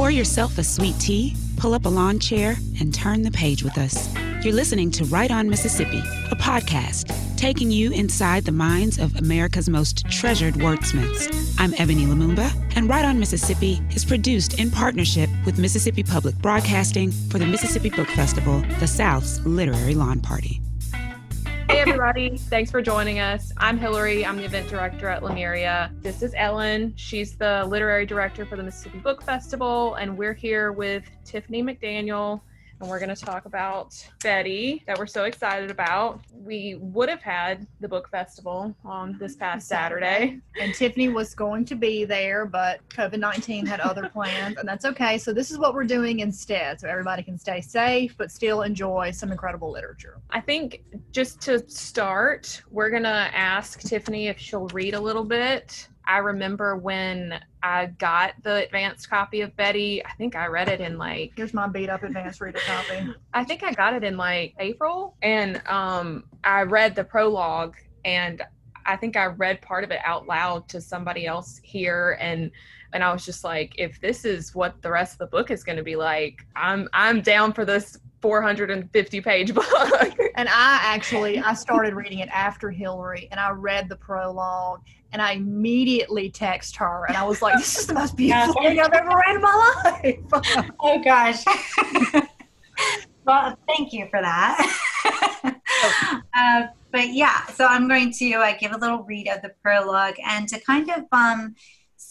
Pour yourself a sweet tea, pull up a lawn chair, and turn the page with us. You're listening to Write on Mississippi, a podcast taking you inside the minds of America's most treasured wordsmiths. I'm Ebony Lumumba, and Write on Mississippi is produced in partnership with Mississippi Public Broadcasting for the Mississippi Book Festival, the South's literary lawn party. Hey, everybody. Thanks for joining us. I'm Hillary. I'm the event director at Lemuria. This is Ellen. She's the literary director for the Mississippi Book Festival. And we're here with Tiffany McDaniel, and we're going to talk about Betty that we're so excited about. We would have had the book festival on this past Saturday. And Tiffany was going to be there, but COVID 19 had other plans, and that's okay. So, this is what we're doing instead. So, everybody can stay safe, but still enjoy some incredible literature. I think just to start, we're going to ask Tiffany if she'll read a little bit. I remember when I got the advanced copy of Betty. I think I read it in like Here's my beat up advanced reader copy. I think I got it in like April and um I read the prologue and I think I read part of it out loud to somebody else here and and I was just like if this is what the rest of the book is going to be like I'm I'm down for this 450 page book. and I actually I started reading it after Hillary and I read the prologue and I immediately text her and I was like, This is the most beautiful thing I've ever read in my life. oh gosh. well, thank you for that. uh, but yeah, so I'm going to uh, give a little read of the prologue and to kind of um,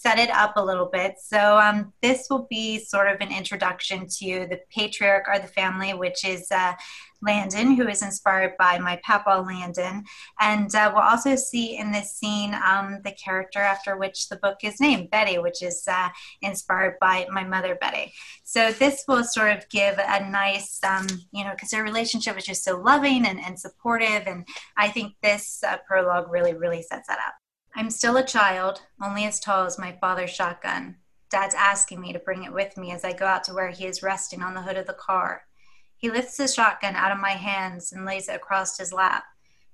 set it up a little bit. So um, this will be sort of an introduction to the patriarch or the family, which is uh, Landon, who is inspired by my papa Landon. And uh, we'll also see in this scene um, the character after which the book is named, Betty, which is uh, inspired by my mother, Betty. So this will sort of give a nice, um, you know, because their relationship is just so loving and, and supportive. And I think this uh, prologue really, really sets that up. I'm still a child, only as tall as my father's shotgun. Dad's asking me to bring it with me as I go out to where he is resting on the hood of the car. He lifts the shotgun out of my hands and lays it across his lap.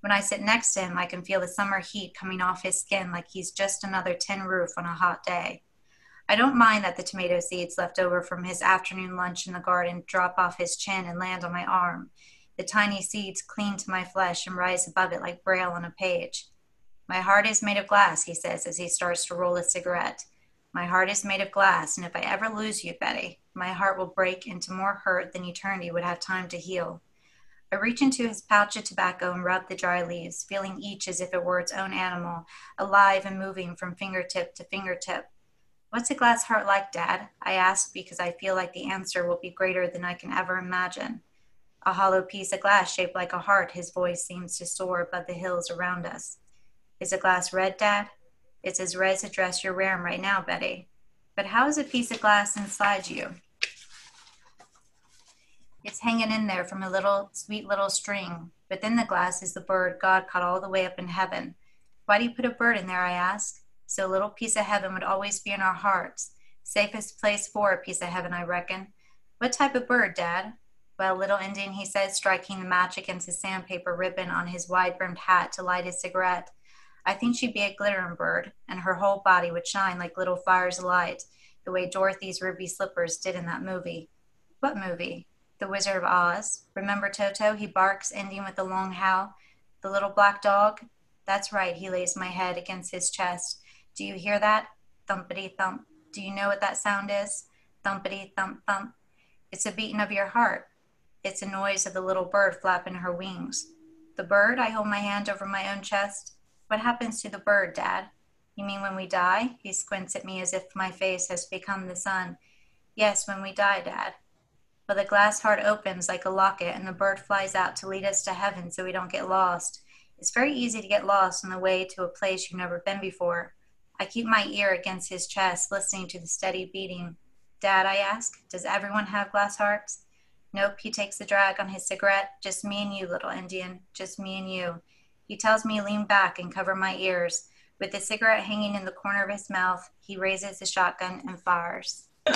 When I sit next to him, I can feel the summer heat coming off his skin like he's just another tin roof on a hot day. I don't mind that the tomato seeds left over from his afternoon lunch in the garden drop off his chin and land on my arm. The tiny seeds cling to my flesh and rise above it like braille on a page. My heart is made of glass, he says as he starts to roll a cigarette. My heart is made of glass, and if I ever lose you, Betty, my heart will break into more hurt than eternity would have time to heal. I reach into his pouch of tobacco and rub the dry leaves, feeling each as if it were its own animal, alive and moving from fingertip to fingertip. What's a glass heart like, Dad? I ask because I feel like the answer will be greater than I can ever imagine. A hollow piece of glass shaped like a heart, his voice seems to soar above the hills around us. Is a glass red, Dad? It's as red as the dress you're wearing right now, Betty. But how is a piece of glass inside you? It's hanging in there from a little sweet little string. Within the glass is the bird God caught all the way up in heaven. Why do you put a bird in there, I ask? So a little piece of heaven would always be in our hearts. Safest place for a piece of heaven, I reckon. What type of bird, Dad? Well, little Indian, he said, striking the match against his sandpaper ribbon on his wide brimmed hat to light his cigarette. I think she'd be a glittering bird, and her whole body would shine like little fires alight, the way Dorothy's ruby slippers did in that movie. What movie? The Wizard of Oz. Remember Toto? He barks, ending with a long howl. The little black dog? That's right, he lays my head against his chest. Do you hear that? Thumpity thump. Do you know what that sound is? Thumpity thump thump. It's a beating of your heart. It's a noise of the little bird flapping her wings. The bird? I hold my hand over my own chest. What happens to the bird, Dad? You mean when we die? He squints at me as if my face has become the sun. Yes, when we die, Dad. Well, the glass heart opens like a locket, and the bird flies out to lead us to heaven so we don't get lost. It's very easy to get lost on the way to a place you've never been before. I keep my ear against his chest, listening to the steady beating. Dad, I ask, does everyone have glass hearts? Nope, he takes a drag on his cigarette. Just me and you, little Indian. Just me and you. He tells me lean back and cover my ears. With the cigarette hanging in the corner of his mouth, he raises the shotgun and fires.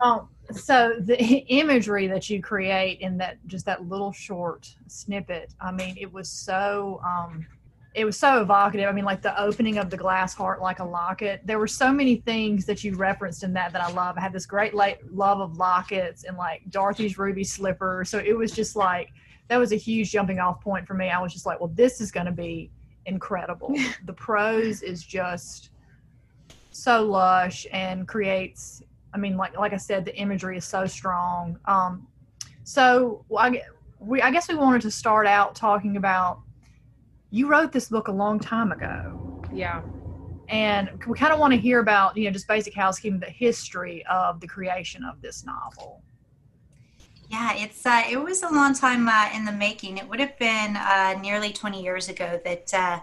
oh, so the imagery that you create in that just that little short snippet, I mean, it was so um, it was so evocative. I mean, like the opening of the glass heart like a locket. There were so many things that you referenced in that that I love. I had this great love of lockets and like Dorothy's ruby slipper. So it was just like that was a huge jumping off point for me. I was just like, well, this is going to be incredible. the prose is just so lush and creates. I mean, like like I said, the imagery is so strong. Um, so I, we I guess we wanted to start out talking about you wrote this book a long time ago. Yeah. And we kind of want to hear about, you know, just basic housekeeping, the history of the creation of this novel. Yeah, it's uh, it was a long time uh, in the making. It would have been uh, nearly 20 years ago that uh,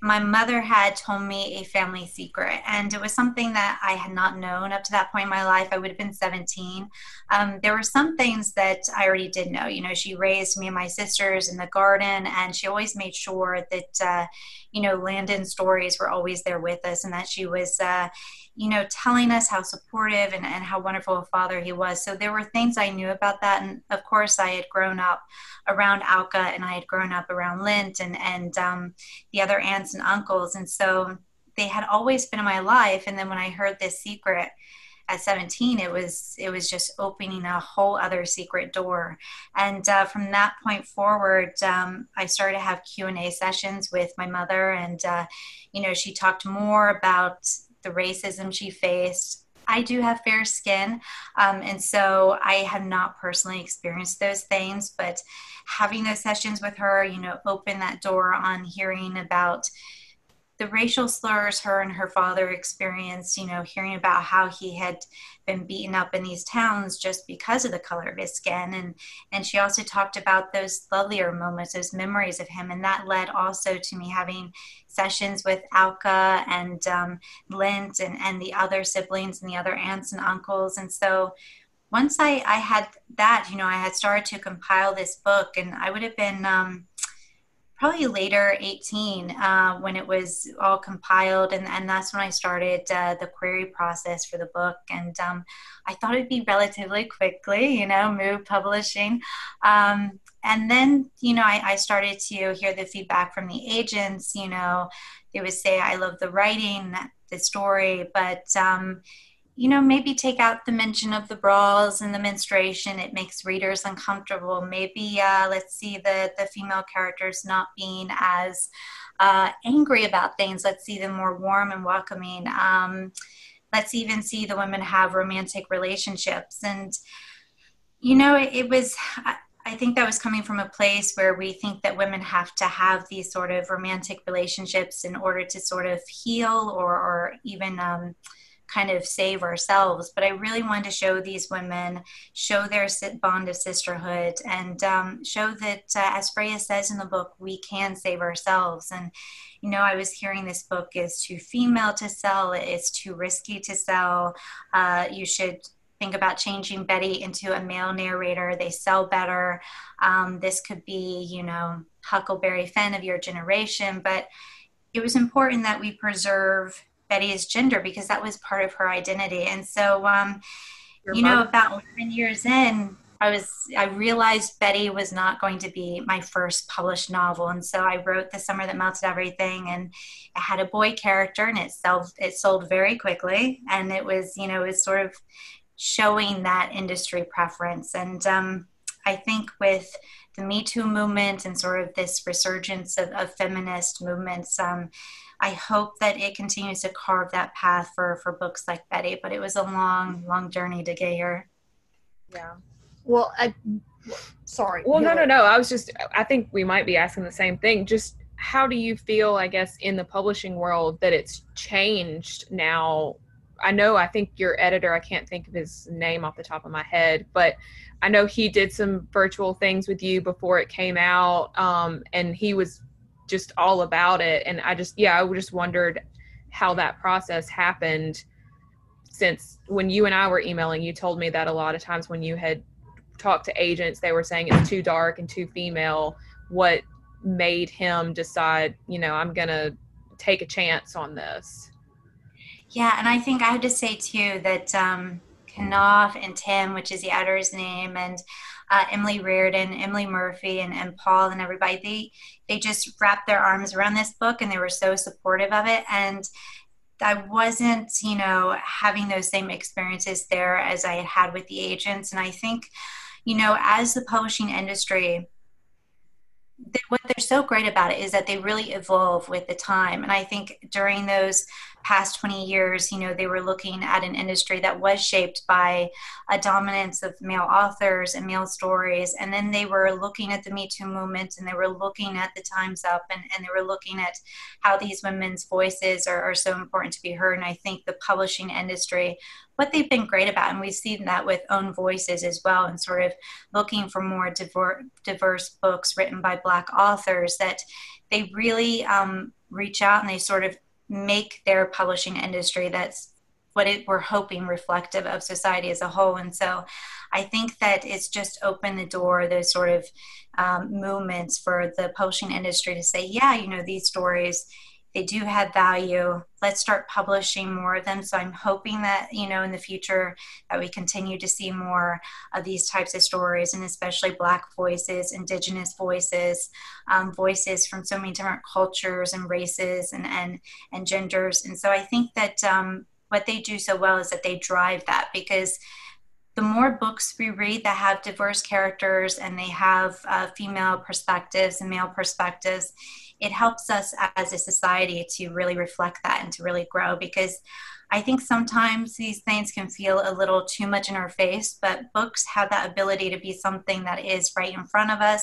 my mother had told me a family secret, and it was something that I had not known up to that point in my life. I would have been 17. Um, there were some things that I already did know. You know, she raised me and my sisters in the garden, and she always made sure that, uh, you know, Landon stories were always there with us, and that she was uh, you know, telling us how supportive and, and how wonderful a father he was. So there were things I knew about that. And of course, I had grown up around Alka and I had grown up around Lint and, and um, the other aunts and uncles. And so they had always been in my life. And then when I heard this secret, at 17 it was it was just opening a whole other secret door and uh, from that point forward um, i started to have q&a sessions with my mother and uh, you know she talked more about the racism she faced. I do have fair skin, um, and so I have not personally experienced those things, but having those sessions with her, you know, opened that door on hearing about the racial slurs her and her father experienced, you know, hearing about how he had been beaten up in these towns just because of the color of his skin. And, and she also talked about those lovelier moments, those memories of him. And that led also to me having sessions with Alka and um, Lint and, and the other siblings and the other aunts and uncles. And so once I, I had that, you know, I had started to compile this book and I would have been, um, probably later 18 uh, when it was all compiled and, and that's when i started uh, the query process for the book and um, i thought it'd be relatively quickly you know move publishing. Um, and then you know I, I, started to hear the feedback from the agents you know they would say i love the writing the story but um, you know, maybe take out the mention of the brawls and the menstruation. It makes readers uncomfortable. Maybe uh, let's see the the female characters not being as uh, angry about things. Let's see them more warm and welcoming. Um, let's even see the women have romantic relationships. And you know, it, it was. I, I think that was coming from a place where we think that women have to have these sort of romantic relationships in order to sort of heal or, or even um, kind of save ourselves. But I really wanted to show these women, show their bond of sisterhood, and um, show that, uh, as Fraya says in the book, we can save ourselves. And, you know, I was hearing this book is too female to sell, it's too risky to sell. Uh, you should think about changing Betty into a male narrator. They sell better. Um, this could be, you know, Huckleberry Finn of your generation, but it was important that we preserve Betty's gender because that was part of her identity. And so, um, you know, about 11 years in, I was I realized Betty was not going to be my first published novel, and so I wrote The Summer That Melted Everything, and it had a boy character, and it sold it sold very quickly, and it was you know it was sort of showing that industry preference, and um, I think with the Me Too movement and sort of this resurgence of, of feminist movements. Um, I hope that it continues to carve that path for for books like Betty. But it was a long, long journey to get here. Yeah. Well, I, sorry. Well, no, no, no. I was just. I think we might be asking the same thing. Just how do you feel? I guess in the publishing world that it's changed now. I know. I think your editor. I can't think of his name off the top of my head, but I know he did some virtual things with you before it came out, um, and he was just all about it. And I just, yeah, I just wondered how that process happened since when you and I were emailing, you told me that a lot of times when you had talked to agents, they were saying it's too dark and too female. What made him decide, you know, I'm going to take a chance on this? Yeah, and I think I have to say too that um, Knopf and Tim, which is the editor's name, and uh, Emily Reardon, Emily Murphy, and, and Paul and everybody, they they just wrapped their arms around this book and they were so supportive of it. And I wasn't, you know, having those same experiences there as I had had with the agents. And I think, you know, as the publishing industry, what they're so great about it is that they really evolve with the time. And I think during those past 20 years, you know, they were looking at an industry that was shaped by a dominance of male authors and male stories. And then they were looking at the Me Too movement and they were looking at the Time's Up and, and they were looking at how these women's voices are, are so important to be heard. And I think the publishing industry what they've been great about, and we've seen that with own voices as well, and sort of looking for more diver- diverse books written by Black authors, that they really um, reach out and they sort of make their publishing industry that's what it, we're hoping reflective of society as a whole. And so I think that it's just opened the door, those sort of um, movements for the publishing industry to say, yeah, you know, these stories they do have value. Let's start publishing more of them. So i'm hoping that you know in the future that we continue to see more of these types of stories and especially black voices indigenous voices um, voices from so many different cultures and races and and, and genders. And so i think that um, what they do so well is that they drive that because the more books we read that have diverse characters and they have uh, female perspectives and male perspectives it helps us as a society to really reflect that and to really grow because I think sometimes these things can feel a little too much in our face, but books have that ability to be something that is right in front of us.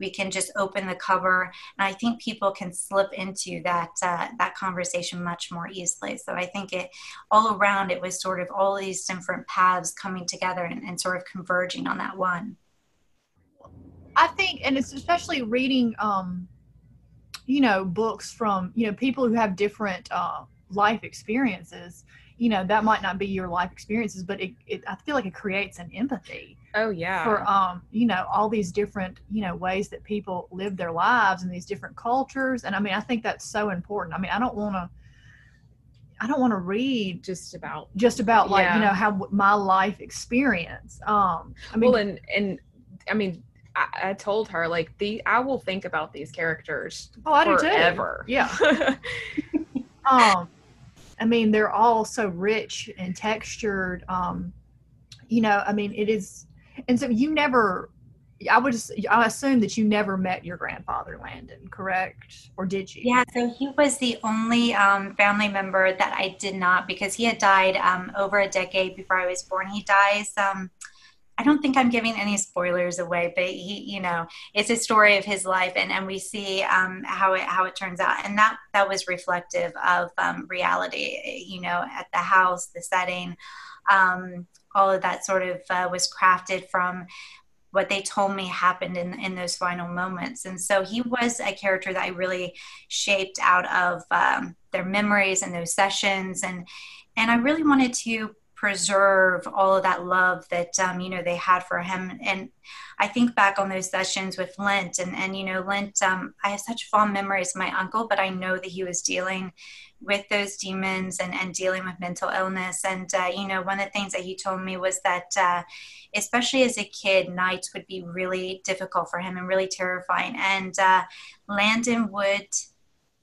We can just open the cover, and I think people can slip into that uh, that conversation much more easily. So I think it all around it was sort of all these different paths coming together and, and sort of converging on that one. I think, and it's especially reading. Um, you know books from you know people who have different uh, life experiences you know that might not be your life experiences but it, it, i feel like it creates an empathy oh yeah. for um you know all these different you know ways that people live their lives in these different cultures and i mean i think that's so important. I mean i don't want to i don't want to read just about. just about like yeah. you know how my life experience um i mean well and and i mean I, I, told her like the I will think about these characters oh, I forever. Do too. Yeah. um, I mean, they're all so rich and textured. Um, you know, I mean, it is, and so you never. I would just, I assume that you never met your grandfather, Landon, correct? Or did you? Yeah, so he was the only um, family member that I did not because he had died um, over a decade before I was born. He dies um, I don't think I'm giving any spoilers away, but he, you know, it's a story of his life, and, and we see um, how it how it turns out, and that that was reflective of um, reality. You know, at the house, the setting, um, all of that sort of uh, was crafted from what they told me happened in in those final moments, and so he was a character that I really shaped out of um, their memories and those sessions, and and I really wanted to preserve all of that love that um, you know they had for him. And i think back on those sessions with Lint and and you know Lint um, i have such fond memories of my uncle but i know that he was dealing with those demons and, and dealing with mental illness. And uh, you know one of the things that he told me was that uh, especially as a kid nights would be really difficult for him and really terrifying. And uh, landon would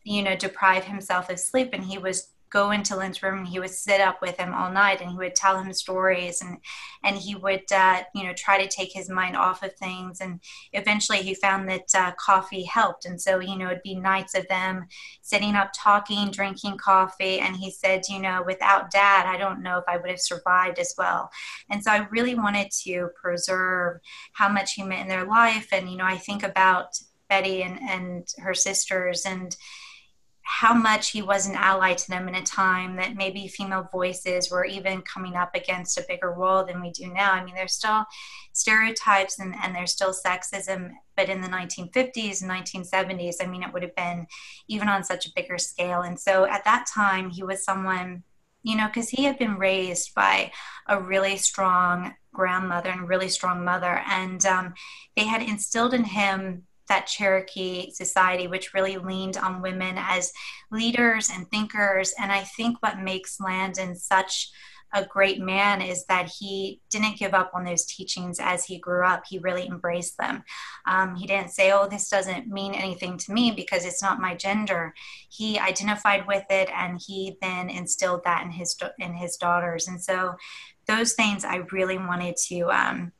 you know deprive himself of sleep and he was go into Lint's room and he would sit up with him all night and he would tell him stories and and he would uh, you know try to take his mind off of things. And eventually he found that uh, coffee helped. And so you know it'd be nights of them sitting up talking drinking coffee. And he said you know without dad I don't know if I would have survived as well. And so I really wanted to preserve how much he meant in their life. And you know I think about Betty and and her sisters and how much he was an ally to them in a time that maybe female voices were even coming up against a bigger wall than we do now. I mean, there's still stereotypes and, and there's still sexism, but in the 1950s and 1970s, I mean, it would have been even on such a bigger scale. And so at that time, he was someone, you know, because he had been raised by a really strong grandmother and really strong mother. And um, they had instilled in him that Cherokee society, which really leaned on women as leaders and thinkers. And I think what makes Landon such a great man is that he didn't give up on those teachings as he grew up. He really embraced them. Um, he didn't say, "Oh, this doesn't mean anything to me because it's not my gender." He identified with it, and he then instilled that in his in his daughters. And so, those things I really wanted to. Um,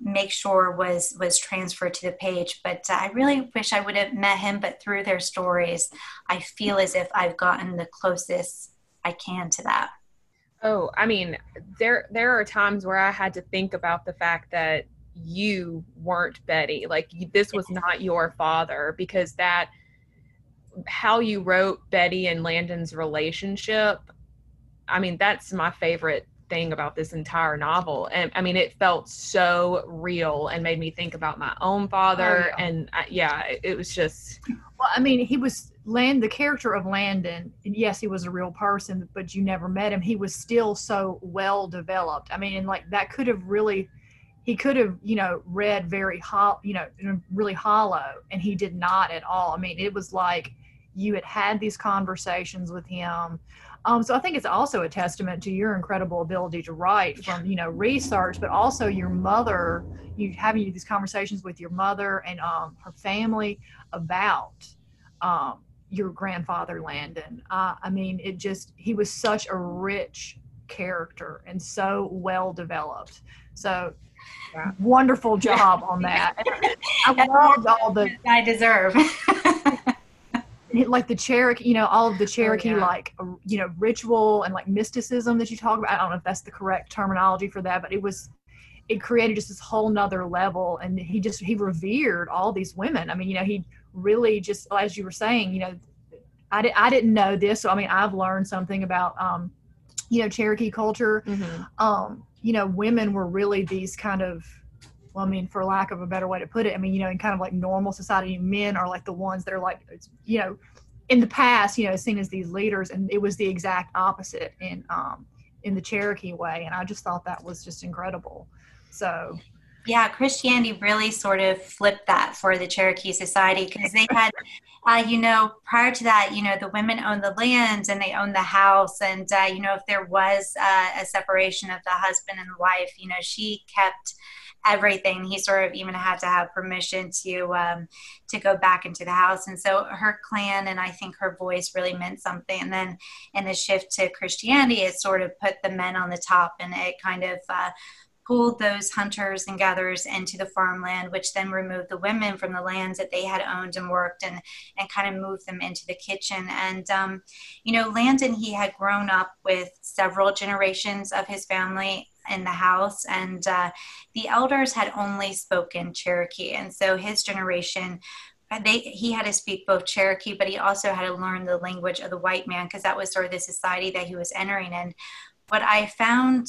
make sure was was transferred to the page but uh, i really wish i would have met him but through their stories i feel as if i've gotten the closest i can to that. Oh i mean there there are times where i had to think about the fact that you weren't betty like this was not your father because that how you wrote betty and landon's relationship i mean that's my favorite thing about this entire novel. And I mean, it felt so real and made me think about my own father. Oh, yeah. And I, yeah, it, it, was just. Well, I mean, he was Land, the character of Landon. Yes, he was a real person, but you never met him. He was still so well developed. I mean, and like that could have really. He could have, you know, read very hot, you know, really hollow, and he did not at all. I mean, it was like you had had these conversations with him um, so I think it's also a testament to your incredible ability to write from you know research, but also your mother. You having these conversations with your mother and um, her family about um, your grandfather Landon. Uh, I mean, it just he was such a rich character and so well developed. So yeah. wonderful job on that. I loved all the I deserve. like the Cherokee, you know, all of the Cherokee, oh, yeah. like, you know, ritual and like mysticism that you talk about. I don't know if that's the correct terminology for that, but it was, it created just this whole nother level. And he just, he revered all these women. I mean, you know, he really just, as you were saying, you know, I, di- I didn't know this. So, I mean, I've learned something about, um, you know, Cherokee culture. Mm-hmm. Um, you know, women were really these kind of, well, I mean, for lack of a better way to put it, I mean, you know, in kind of like normal society, men are like the ones that are like, you know, in the past, you know, seen as these leaders, and it was the exact opposite in um, in the Cherokee way, and I just thought that was just incredible. So, yeah, Christianity really sort of flipped that for the Cherokee society because they had, uh, you know, prior to that, you know, the women owned the lands and they owned the house, and uh, you know, if there was uh, a separation of the husband and the wife, you know, she kept everything. He sort of even had to have permission to um, to go back into the house. And so her clan and I think her voice really meant something. And then in the shift to Christianity, it sort of put the men on the top, and it kind of uh, pulled those hunters and gatherers into the farmland, which then removed the women from the lands that they had owned and worked and, and kind of moved them into the kitchen. And, um, you know, Landon, he had grown up with several generations of his family in the house, and uh, the elders had only spoken Cherokee. And so his generation they he had to speak both Cherokee, but he also had to learn the language of the white man because that was sort of the society that he was entering And What I found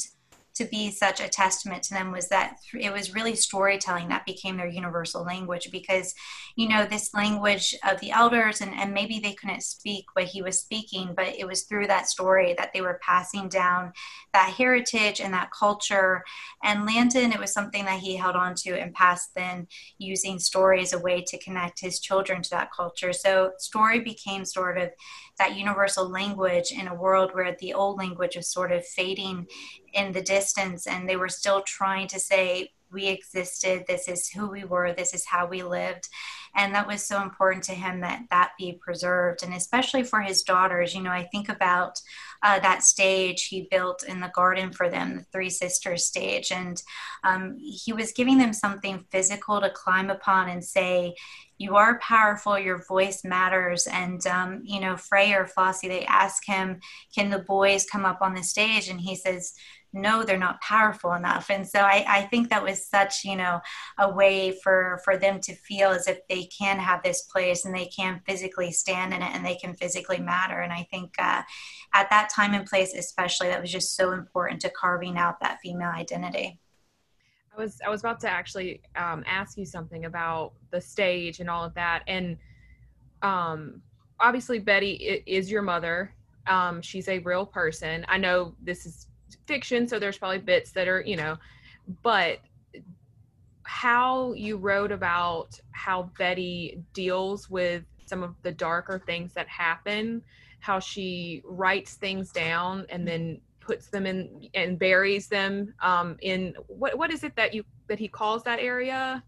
to be such a testament to them was that it was really storytelling that became their universal language because you know this language of the elders and, and maybe they couldn't speak what he was speaking but it was through that story that they were passing down that heritage and that culture. And landon it was something that he held on to and passed then using story as a way to connect his children to that culture. So story became sort of that universal language in a world where the old language was sort of fading in the distance and they were still trying to say we existed this is who we were this is how we lived. And that was so important to him that that be preserved. And especially for his daughters you know i think about uh, that stage he built in the garden for them the three sisters stage. And um, he was giving them something physical to climb upon and say you are powerful your voice matters. And um, you know frey or flossie they ask him can the boys come up on the stage? And he says no they're not powerful enough. And so I, I think that was such you know a way for for them to feel as if they can have this place and they can physically stand in it and they can physically matter. And i think uh, at that time and place especially that was just so important to carving out that female identity. I was i was about to actually um, ask you something about the stage and all of that. And um, obviously betty is your mother. Um, she's a real person. I know this is fiction, so there's probably bits that are, you know, but how you wrote about how Betty deals with some of the darker things that happen, how she writes things down and then puts them in and buries them um, in what what is it that you that he calls that area?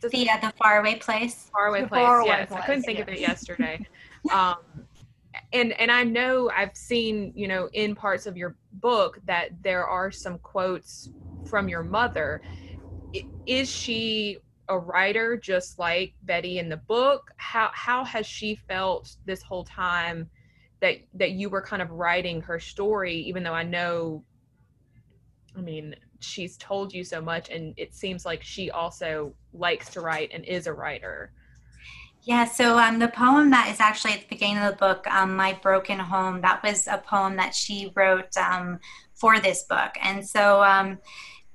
The uh, the faraway place. Faraway The place. faraway yes, I couldn't think of it yesterday. um, and and I know I've seen you know in parts of your book that there are some quotes from your mother. Is she a writer just like Betty in the book? How how has she felt this whole time that that you were kind of writing her story, even though I know I mean, she's told you so much and it seems like she also likes to write and is a writer. Yeah, so um, the poem that is actually at the beginning of the book, um, My Broken Home, that was a poem that she wrote um, for this book. And so um,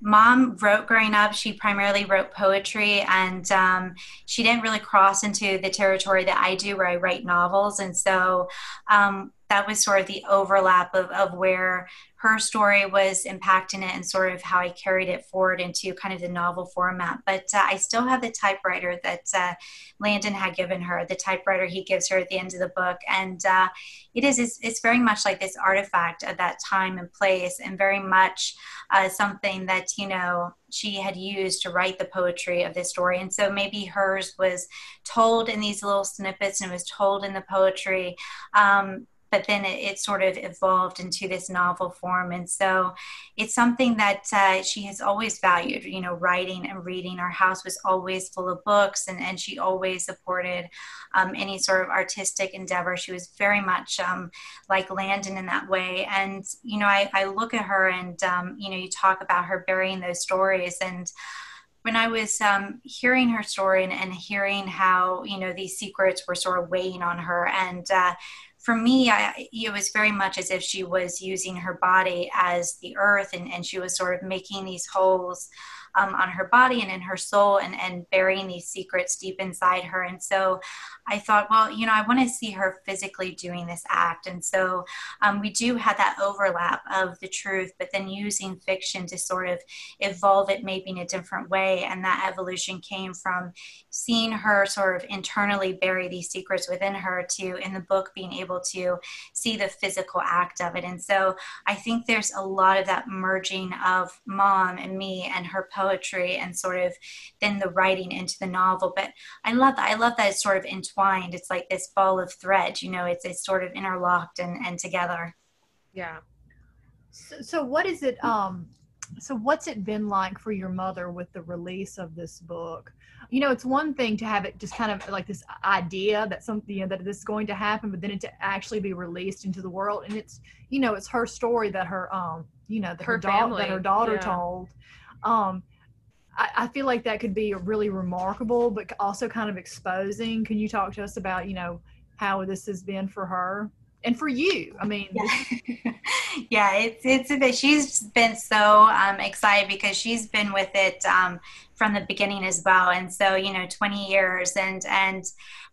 mom wrote growing up, she primarily wrote poetry, and um, she didn't really cross into the territory that I do, where I write novels. And so um, that was sort of the overlap of, of where her story was impacting it and sort of how I carried it forward into kind of the novel format. But uh, I still have the typewriter that uh, Landon had given her, the typewriter he gives her at the end of the book. And uh, it is, it's, it's very much like this artifact of that time and place, and very much uh, something that, you know, she had used to write the poetry of this story. And so maybe hers was told in these little snippets and was told in the poetry. Um, but then it, it, sort of evolved into this novel form. And so it's something that uh, she has always valued, you know, writing and reading. Our house was always full of books, and, and she always supported um, any sort of artistic endeavor. She was very much um, like Landon in that way. And, you know, I, I look at her and, um, you know, you talk about her burying those stories and, when I was um, hearing her story and, and, hearing how you know these secrets were sort of weighing on her, and uh, for me, I, it was very much as if she was using her body as the earth, and, and she was sort of making these holes um, on her body and in her soul, and, and burying these secrets deep inside her. And so, I thought, well, you know, I want to see her physically doing this act. And so, um, we do have that overlap of the truth, but then using fiction to sort of evolve it maybe in a different way. And that evolution came from seeing her sort of internally bury these secrets within her to in the book being able to see the physical act of it. And so i think there's a lot of that merging of mom and me and her poetry and sort of then the writing into the novel. But i love that i love that it's sort of entwined. It's like this ball of thread you know it's, it's sort of interlocked and, and together. Yeah. So, so what is it um so what's it been like for your mother with the release of this book you know it's one thing to have it just kind of like this idea that something you know, that this is going to happen but then it to actually be released into the world. And it's you know it's her story that her um you know that her, Her da- family, that her daughter yeah. told. Um I, I feel like that could be really remarkable but also kind of exposing. Can you talk to us about you know how this has been for her and for you? I mean yeah, yeah it's it's a bit she's been so um, excited because she's been with it um, from the beginning as well and so you know 20 years and and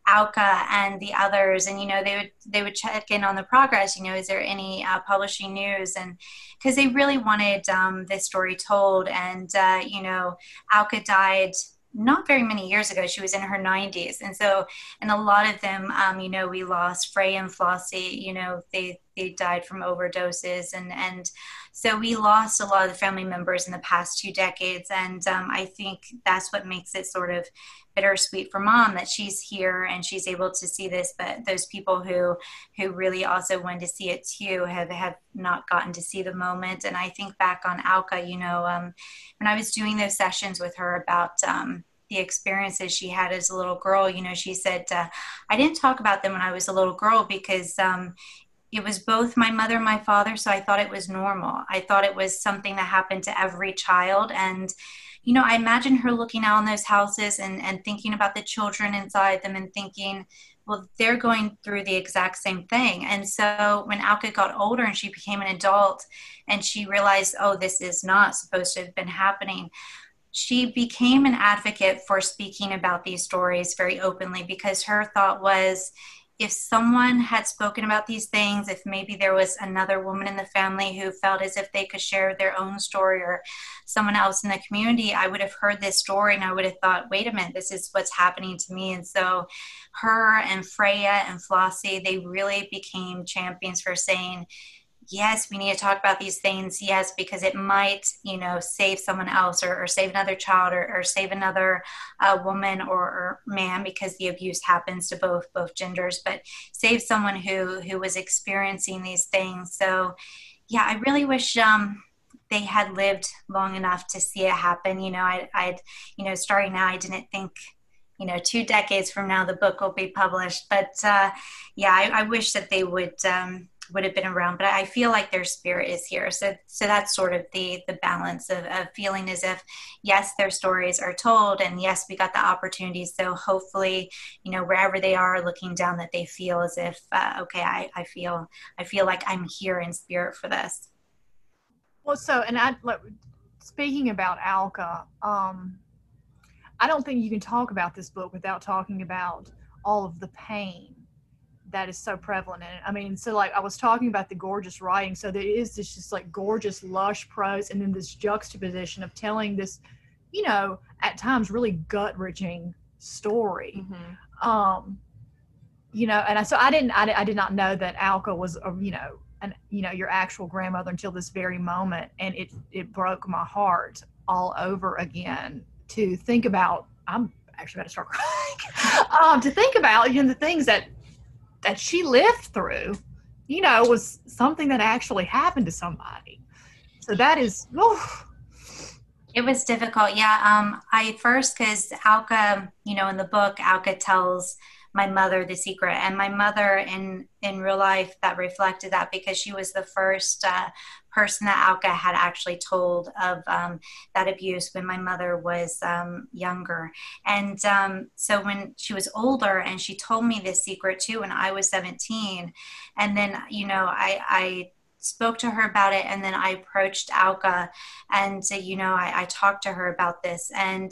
Alka and the others, and you know they would they would check in on the progress. You know, is there any uh, publishing news? And because they really wanted um, this story told, and uh, you know, Alka died not very many years ago. She was in her 90s, and so and a lot of them, um, you know, we lost Frey and Flossie. You know, they they died from overdoses, and and so we lost a lot of the family members in the past two decades, and um, I think that's what makes it sort of bittersweet for mom that she's here and she's able to see this but those people who who really also wanted to see it too have have not gotten to see the moment. And i think back on alka you know um, when i was doing those sessions with her about um, the experiences she had as a little girl you know she said uh, i didn't talk about them when i was a little girl because um, it was both my mother and my father so i thought it was normal i thought it was something that happened to every child and you know, I imagine her looking out on those houses and, and thinking about the children inside them and thinking, well, they're going through the exact same thing. And so when Alka got older and she became an adult and she realized, oh, this is not supposed to have been happening, she became an advocate for speaking about these stories very openly because her thought was, if someone had spoken about these things, if maybe there was another woman in the family who felt as if they could share their own story or someone else in the community, I would have heard this story and I would have thought, wait a minute, this is what's happening to me. And so her and Fraya and Flossie, they really became champions for saying, yes, we need to talk about these things. Yes, because it might, you know, save someone else or, or save another child or, or save another uh, woman or, or, man because the abuse happens to both both genders, but save someone who who was experiencing these things. So, yeah, I really wish um, they had lived long enough to see it happen. You know, I, I'd, you know, starting now, I didn't think you know two decades from now the book will be published but uh, yeah I, I, wish that they would um, would have been around but i feel like their spirit is here. So so that's sort of the the balance of, of feeling as if yes their stories are told and yes we got the opportunity. So hopefully you know wherever they are looking down that they feel as if uh, okay I, I feel i feel like i'm here in spirit for this. Well so and i speaking about alka um i don't think you can talk about this book without talking about all of the pain that is so prevalent in it. I mean, so like I was talking about the gorgeous writing, so there is this just like gorgeous, lush prose, and then this juxtaposition of telling this, you know, at times really gut wrenching story. Mm-hmm. Um, you know, and I, so I didn't, I, I did not know that Alka was, a, you know, an, you know, your actual grandmother until this very moment, and it it broke my heart all over again to think about. I'm actually about to start crying. um, to think about you know the things that that she lived through, you know, was something that actually happened to somebody. So that is, oh. It was difficult. Yeah. Um, I first, because Alka, you know, in the book, Alka tells my mother the secret and my mother in in real life that reflected that because she was the first uh, person that Alka had actually told of um, that abuse when my mother was um, younger. And um, so when she was older and she told me this secret too when I was 17, and then, you know, I, I spoke to her about it and then I approached Alka and, you know, I, I talked to her about this. And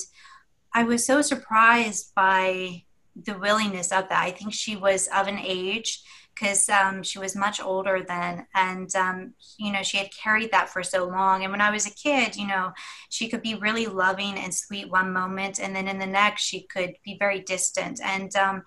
I was so surprised by the willingness of that. I think she was of an age because um, she was much older then and um, you know she had carried that for so long. And when i was a kid you know she could be really loving and sweet one moment and then in the next she could be very distant. And um,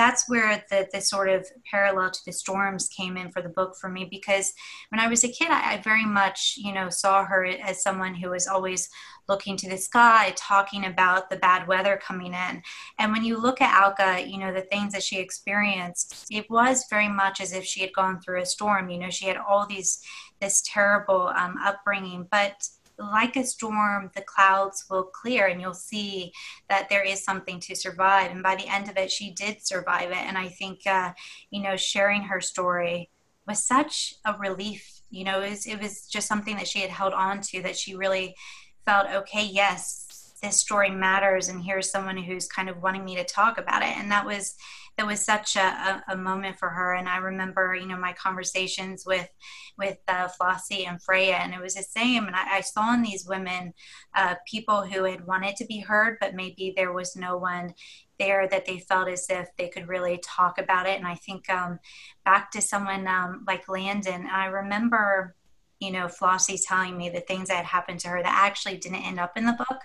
that's where the, the sort of parallel to the storms came in for the book for me because when I was a kid, I, I very much, you know, saw her as someone who was always looking to the sky, talking about the bad weather coming in. And when you look at Alka, you know, the things that she experienced, it was very much as if she had gone through a storm. You know, she had all these, this terrible um, upbringing, but like a storm, the clouds will clear and you'll see that there is something to survive. And by the end of it, she did survive it. And I think, uh, you know, sharing her story was such a relief. You know, it was, it was just something that she had held on to that she really felt, okay, yes, this story matters. And here's someone who's kind of wanting me to talk about it. And that was, that was such a, a, a, moment for her. And I remember, you know, my conversations with with uh, Flossie and Fraya, and it was the same. And I, I saw in these women uh, people who had wanted to be heard, but maybe there was no one there that they felt as if they could really talk about it. And I think um, back to someone um, like Landon, I remember you know, Flossie telling me the things that had happened to her that actually didn't end up in the book.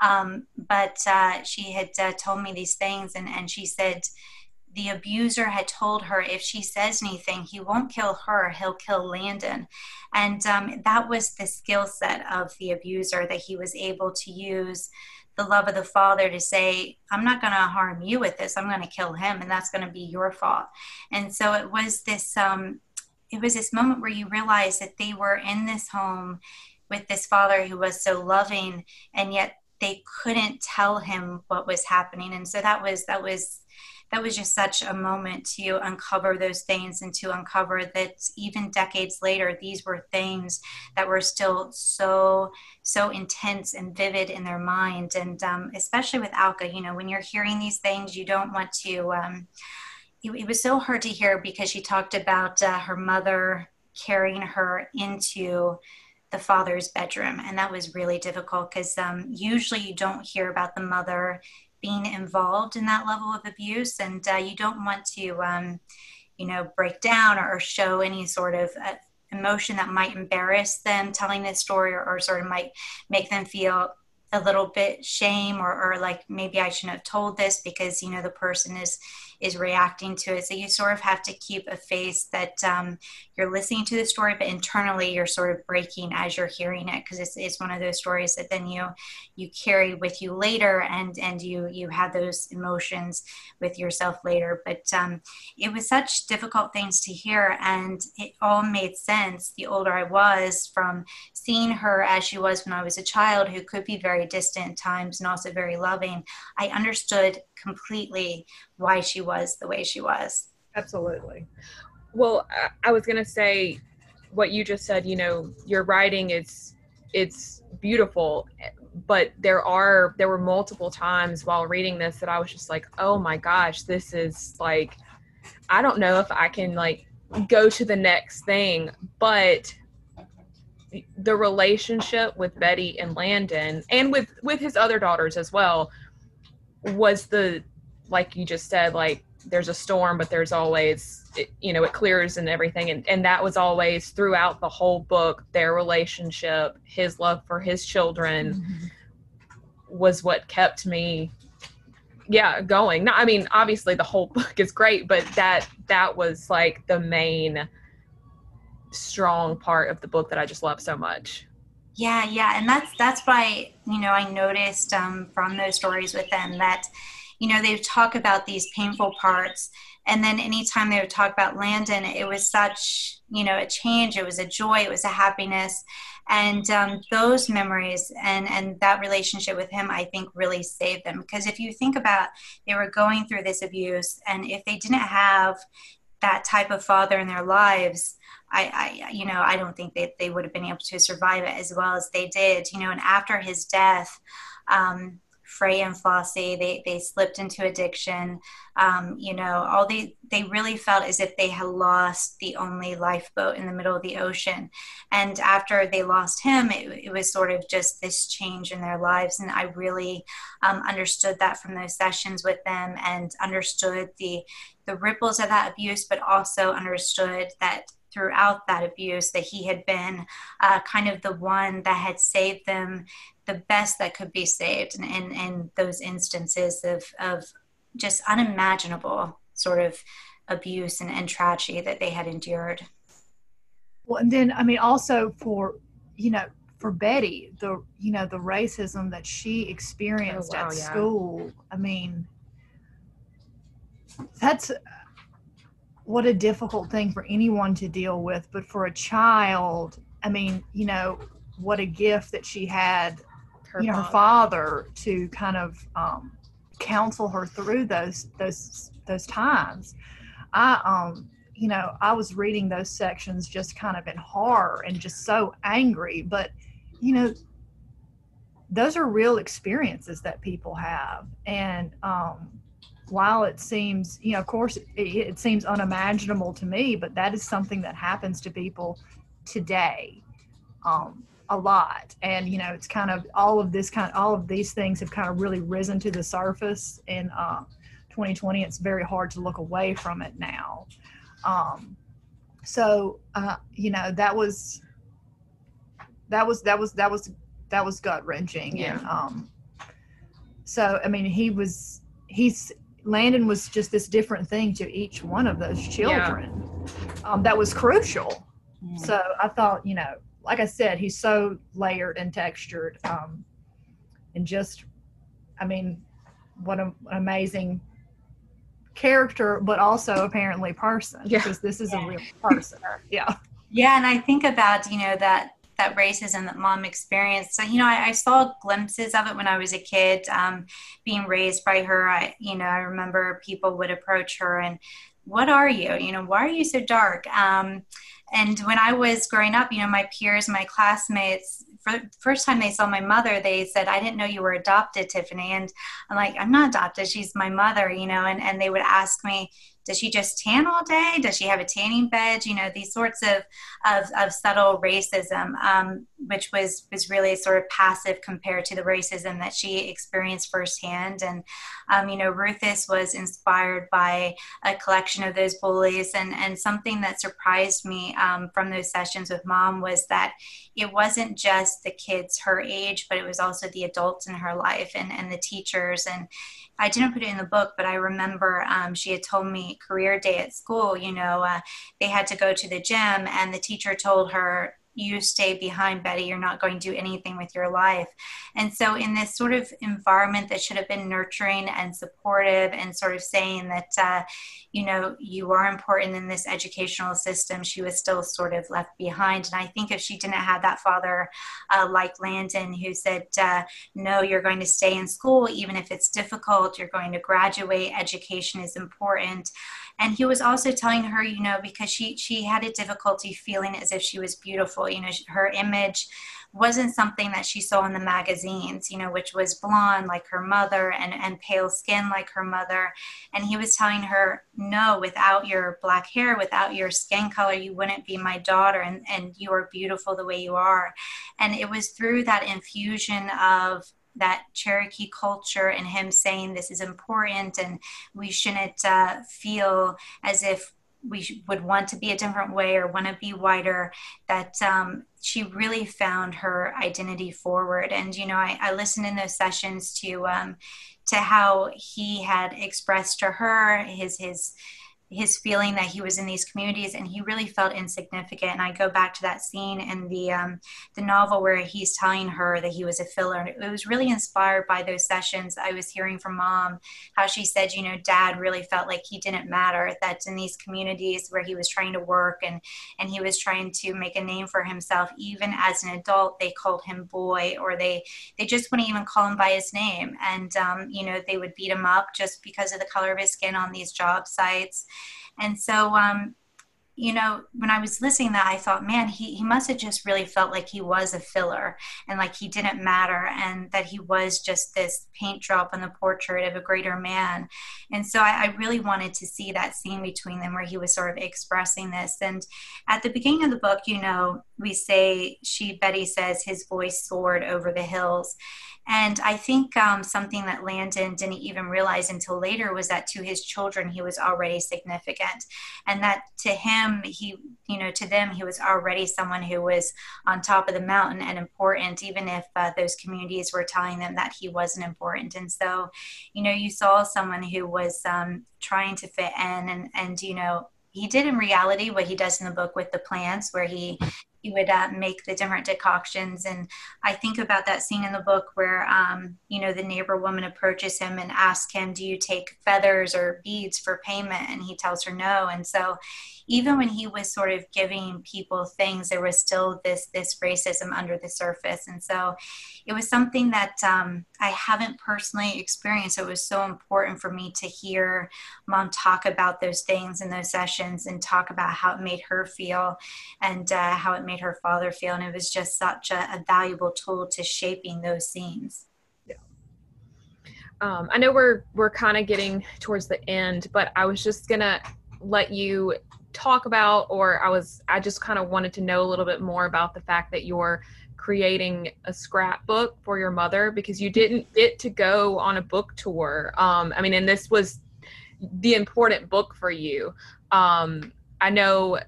Um, but uh, she had uh, told me these things, and, and she said, the abuser had told her if she says anything, he won't kill her, he'll kill Landon. And um, that was the skill set of the abuser that he was able to use the love of the father to say, I'm not going to harm you with this, I'm going to kill him, and that's going to be your fault. And so it was this. Um, it was this moment where you realize that they were in this home with this father who was so loving and yet they couldn't tell him what was happening and so that was that was that was just such a moment to uncover those things and to uncover that even decades later, these were things that were still so, so intense and vivid in their mind. And um, especially with Alka, you know, when you're hearing these things, you don't want to. Um, it, it, was so hard to hear because she talked about uh, her mother carrying her into the father's bedroom and that was really difficult because um, usually you don't hear about the mother being involved in that level of abuse and uh, you don't want to um, you know break down or, show any sort of uh, emotion that might embarrass them telling this story or, or, sort of might make them feel a little bit shame or, or like maybe i shouldn't have told this because you know the person is is reacting to it. So you sort of have to keep a face that um, you're listening to the story, but internally you're sort of breaking as you're hearing it because it's, it's one of those stories that then you you carry with you later, and and you you have those emotions with yourself later. But um, it was such difficult things to hear, and it all made sense the older I was from seeing her as she was when I was a child, who could be very distant times and also very loving. I understood completely why she was the way she was. Absolutely. Well, I was going to say what you just said, you know, your writing is it's beautiful, but there are there were multiple times while reading this that I was just like, "Oh my gosh, this is like I don't know if I can like go to the next thing." But the relationship with Betty and Landon and with with his other daughters as well was the like you just said like there's a storm but there's always it, you know it clears and everything. And, and that was always throughout the whole book their relationship his love for his children mm-hmm. was what kept me yeah going. Not i mean obviously the whole book is great but that that was like the main strong part of the book that i just love so much. Yeah yeah and that's that's why you know i noticed um, from those stories with them that you know, they talk about these painful parts. And then anytime they would talk about Landon, it was such, you know, a change. It was a joy. It was a happiness. And um, those memories and, and that relationship with him, I think really saved them. Because if you think about they were going through this abuse, and if they didn't have that type of father in their lives, I, I, you know, I don't think that they would have been able to survive it as well as they did. You know, and after his death, um, Fraya and Flossie. They they slipped into addiction. Um, you know, all they they really felt as if they had lost the only lifeboat in the middle of the ocean. And after they lost him, it, it was sort of just this change in their lives. And I really um, understood that from those sessions with them, and understood the the ripples of that abuse, but also understood that throughout that abuse that he had been uh, kind of the one that had saved them the best that could be saved in, in, in those instances of, of just unimaginable sort of abuse and, and tragedy that they had endured. Well, and then, I mean, also for, you know, for Betty, the, you know, the racism that she experienced oh, wow, at yeah. school, I mean, that's what a difficult thing for anyone to deal with. But for a child, I mean, you know, what a gift that she had her you know father. her father to kind of um, counsel her through those those those times. I um you know I was reading those sections just kind of in horror and just so angry, but you know those are real experiences that people have and um while it seems you know of course it, it seems unimaginable to me but that is something that happens to people today um, a lot and you know it's kind of all of this kind of all of these things have kind of really risen to the surface in uh, 2020 it's very hard to look away from it now um, so uh, you know that was that was that was that was that was gut wrenching yeah. and um, so i mean he was he's landon was just this different thing to each one of those children yeah. um, that was crucial mm. so i thought you know like I said, he's so layered and textured, um, and just, I mean, what a, an amazing character, but also apparently person. Yeah. Because this is yeah. a real person. yeah. Yeah, and I think about you know that that racism that mom experienced. So, you know, I, I, saw glimpses of it when I was a kid, um, being raised by her. I, you know, I remember people would approach her and, "What are you? You know, why are you so dark?" Um, and when I was growing up, you know, my peers, my classmates, first time they saw my mother, they said, I didn't know you were adopted, Tiffany. And I'm like, I'm not adopted. She's my mother, you know, and, and they would ask me, does she just tan all day? Does she have a tanning bed? You know, these sorts of of, of subtle racism, um, which was was really sort of passive compared to the racism that she experienced firsthand. And um, you know, Rufus was inspired by a collection of those bullies, and and something that surprised me um, from those sessions with mom was that it wasn't just the kids her age, but it was also the adults in her life and and the teachers and I didn't put it in the book, but I remember um, she had told me career day at school, you know, uh, they had to go to the gym, and the teacher told her, you stay behind, Betty. You're not going to do anything with your life. And so, in this sort of environment that should have been nurturing and supportive, and sort of saying that, uh, you know, you are important in this educational system, she was still sort of left behind. And I think if she didn't have that father uh, like Landon who said, uh, no, you're going to stay in school, even if it's difficult, you're going to graduate, education is important and he was also telling her you know because she she had a difficulty feeling as if she was beautiful you know her image wasn't something that she saw in the magazines you know which was blonde like her mother and and pale skin like her mother. And he was telling her no without your black hair without your skin color you wouldn't be my daughter and and you are beautiful the way you are. And it was through that infusion of that Cherokee culture and him saying this is important and we shouldn't uh, feel as if we would want to be a different way or want to be whiter that um, she really found her identity forward. And you know i, I listened in those sessions to um, to how he had expressed to her his his his feeling that he was in these communities and he really felt insignificant. And i go back to that scene in the um, the novel where he's telling her that he was a filler and it was really inspired by those sessions i was hearing from mom how she said you know dad really felt like he didn't matter that in these communities where he was trying to work and and he was trying to make a name for himself even as an adult they called him boy or they they just wouldn't even call him by his name. And um, you know they would beat him up just because of the color of his skin on these job sites and so, um, you know, when I was listening that, I thought, man, he, he must have just really felt like he was a filler and like he didn't matter and that he was just this paint drop on the portrait of a greater man. And so I, I really wanted to see that scene between them where he was sort of expressing this. And at the beginning of the book, you know, we say, she, Betty says, his voice soared over the hills. And I think um, something that Landon didn't even realize until later was that to his children, he was already significant. And that to him, he, you know, to them, he was already someone who was on top of the mountain and important, even if uh, those communities were telling them that he wasn't important. And so, you know, you saw someone who was um, trying to fit in and, and, you know, he did in reality what he does in the book with the plants where he he would uh, make the different decoctions. And I think about that scene in the book where, um, you know, the neighbor woman approaches him and asks him, Do you take feathers or beads for payment? And he tells her no. And so even when he was sort of giving people things, there was still this this racism under the surface, and so it was something that um, I haven't personally experienced. It was so important for me to hear mom talk about those things in those sessions and talk about how it made her feel and uh, how it made her father feel, and it was just such a, a valuable tool to shaping those scenes. Um, I know we're we're kind of getting towards the end, but I was just gonna let you talk about or i was i just kind of wanted to know a little bit more about the fact that you're creating a scrapbook for your mother because you didn't get to go on a book tour. Um i mean and this was the important book for you. Um i know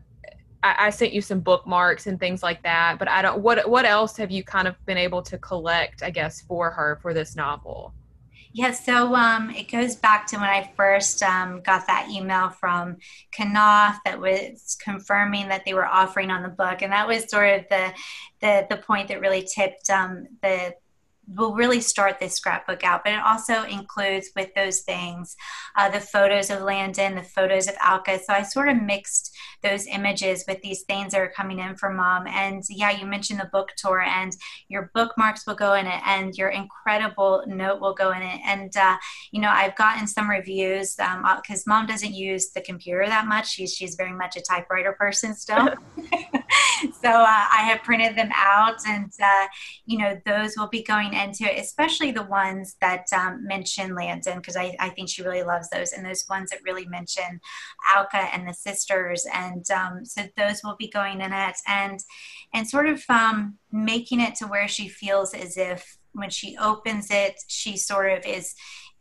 I, I sent you some bookmarks and things like that but i don't what what else have you kind of been able to collect i guess for her for this novel yeah, so um, it goes back to when I first um, got that email from Knopf that was confirming that they were offering on the book, and that was sort of the the, the point that really tipped um, the will really start this scrapbook out, but it also includes with those things uh, the photos of Landon, the photos of Alka. So I sort of mixed those images with these things that are coming in from mom. And yeah, you mentioned the book tour, and your bookmarks will go in it, and your incredible note will go in it. And uh, you know, I've gotten some reviews because um, mom doesn't use the computer that much. She's she's very much a typewriter person still. so uh, I have printed them out, and uh, you know, those will be going into it, especially the ones that um, mention Landon, because I, I, think she really loves those, and those ones that really mention Alka and the sisters, and um, so those will be going in it, and and sort of um, making it to where she feels as if when she opens it, she sort of is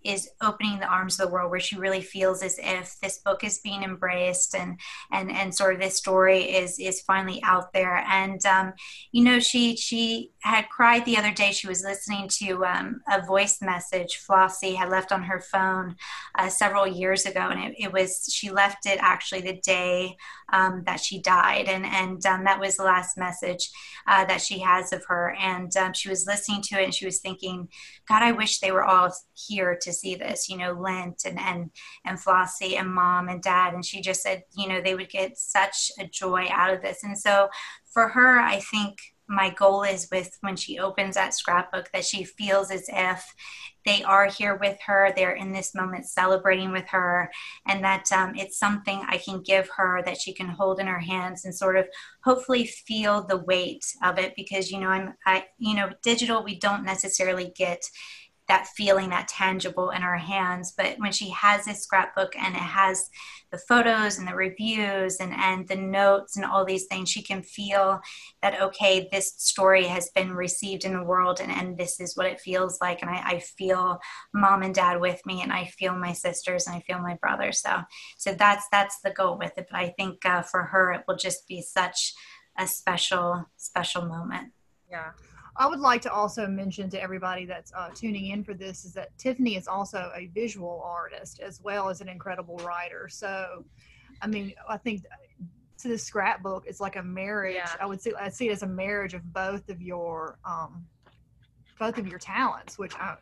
is opening the arms of the world where she really feels as if this book is being embraced and and and sort of this story is is finally out there. And um, you know she she had cried the other day. She was listening to um, a voice message flossie had left on her phone uh, several years ago. And it, it, was she left it actually the day um, that she died. And and um, that was the last message uh, that she has of her. And um, she was listening to it and she was thinking god i wish they were all here to see this, you know, Lint and and and Flossie and mom and dad. And she just said, you know, they would get such a joy out of this. And so for her, I think my goal is with when she opens that scrapbook that she feels as if they are here with her they're in this moment celebrating with her and that um, it's something i can give her that she can hold in her hands and sort of hopefully feel the weight of it because you know i'm i you know digital we don't necessarily get that feeling that tangible in her hands. But when she has this scrapbook and it has the photos and the reviews and and the notes and all these things she can feel that okay this story has been received in the world and, and this is what it feels like. And I, I feel mom and dad with me and i feel my sisters and i feel my brother. So so that's that's the goal with it. But i think uh, for her it will just be such a special special moment. Yeah I would like to also mention to everybody that's uh, tuning in for this is that Tiffany is also a visual artist as well as an incredible writer. So, I mean, I think to the scrapbook it's like a marriage. Yeah. I would see I see it as a marriage of both of your um, both of your talents, which I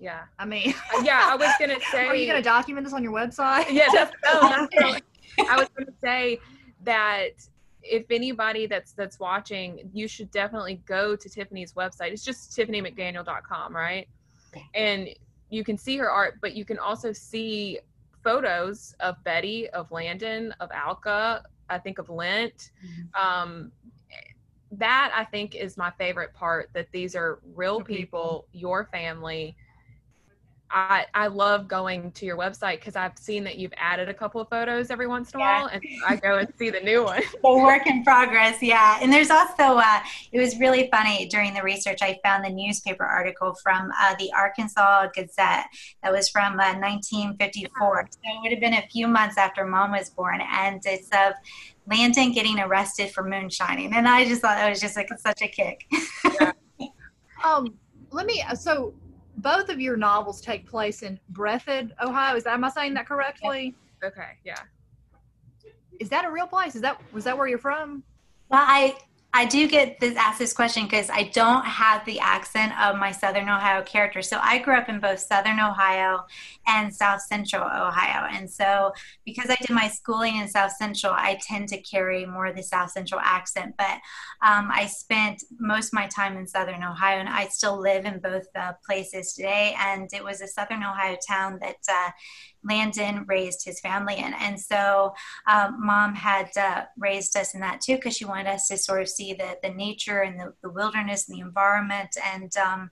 yeah. I mean, uh, yeah, I was gonna say. Are you gonna document this on your website? Yeah, that's, no, that's I was gonna say that if anybody that's that's watching, you should definitely go to Tiffany's website. It's just tiffanymcdaniel.com, right? Okay. And you can see her art, but you can also see photos of Betty, of Landon, of Alka, I think of Lint. Mm-hmm. Um, that I think is my favorite part that these are real people, people, your family I, I love going to your website because I've seen that you've added a couple of photos every once in a yeah. while, and I go and see the new one. the work in progress, yeah. And there's also, uh, it was really funny during the research. I found the newspaper article from uh, the Arkansas Gazette that was from uh, 1954. So it would have been a few months after Mom was born, and it's of Landon getting arrested for moonshining, and I just thought it was just like such a kick. yeah. Um, let me. So both of your novels take place in Breathitt, Ohio. Is that am I saying that correctly? Okay, yeah. Is that a real place? Is that was that where you're from? Well, I I do get this asked this question because I don't have the accent of my Southern Ohio character. So I grew up in both Southern Ohio and South Central Ohio, and so because I did my schooling in South Central, I tend to carry more of the South Central accent. But um, I spent most of my time in Southern Ohio, and I still live in both uh, places today. And it was a Southern Ohio town that uh, Landon raised his family in. And so um, mom had uh, raised us in that too because she wanted us to sort of see the, the nature and the, the wilderness and the environment. And um,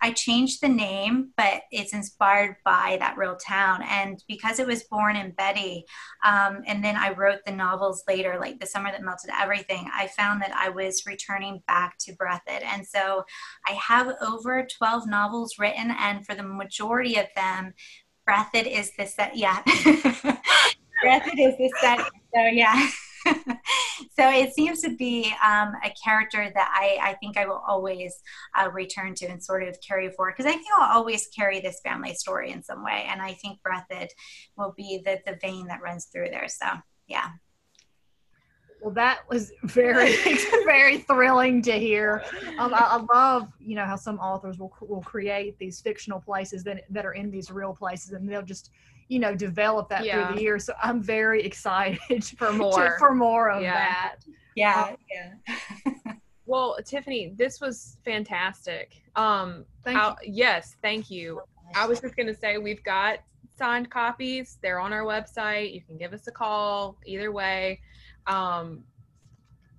I changed the name, but it's inspired by that real town. And because it was born in Betty, um, and then I wrote the novels later, like The Summer That Melted Everything, I found that I was returning back to Breathitt. And so I have over 12 novels written, and for the majority of them, Breathitt is the set. Yeah. Breathitt is the set. So, yeah. so it seems to be um, a character that I, I, think I will always uh, return to and sort of carry forward because I think I'll always carry this family story in some way. And I think Breathitt will be the, the vein that runs through there. So, yeah. Well, that was very, very thrilling to hear. Um, I, I, love, you know, how some authors will will create these fictional places that that are in these real places, and they'll just, you know, develop that yeah. through the years. So I'm very excited for more to, for more of yeah. that. Yeah, um, yeah. well, Tiffany, this was fantastic. Um, thank you. yes, thank you. I was just gonna say we've got signed copies. They're on our website. You can give us a call either way. Um,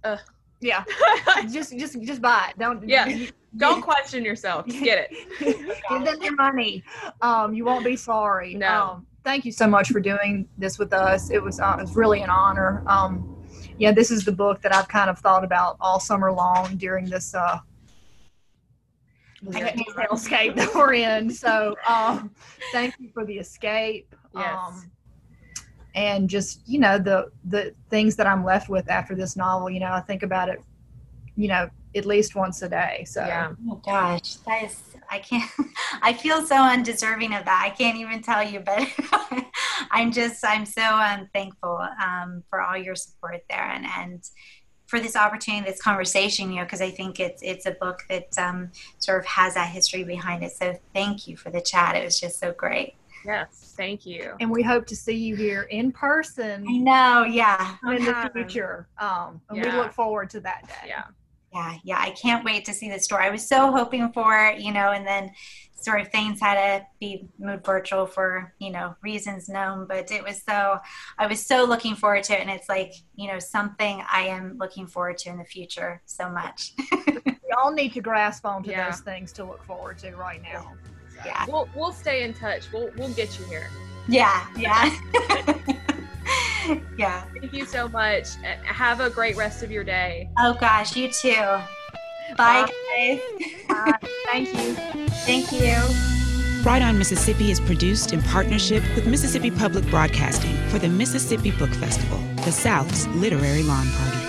uh, yeah, just just just buy it. Don't yeah. You, don't question yourself. Just get it. Give them your money. Um, you won't be sorry. No. Um, thank you so much for doing this with us. It was uh, it was really an honor. Um, yeah, this is the book that I've kind of thought about all summer long during this uh, hellscape that we're in. So um, thank you for the escape. Yes. Um, and just you know the the things that I'm left with after this novel. You know, I think about it. You know, at least once a day. So Yeah. Oh gosh, that is, I can't, I feel so undeserving of that. I can't even tell you, but I'm just, I'm so um, thankful um, for all your support there and, and for this opportunity, this conversation, you know, because I think it's, it's a book that um, sort of has that history behind it. So thank you for the chat. It was just so great. Yes. Thank you. and we hope to see you here in person I know. Yeah. in the future. Um, and we look forward to that day. Yeah. Yeah, yeah, I can't wait to see the store. I was so hoping for, you know, and then sort of things had to be moved virtual for, you know, reasons known, but it was so, I was so looking forward to it. And it's like, you know, something I am looking forward to in the future so much. We all need to grasp onto Yeah. those things to look forward to right now. yeah, We'll we'll stay in touch. We'll we'll get you here. yeah, yeah. yeah. Thank you so much. Have a great rest of your day. Oh gosh, you too. Bye, guys. Bye. Thank you. Thank you. Write on Mississippi is produced in partnership with Mississippi Public Broadcasting for the Mississippi Book Festival, the South's literary lawn party.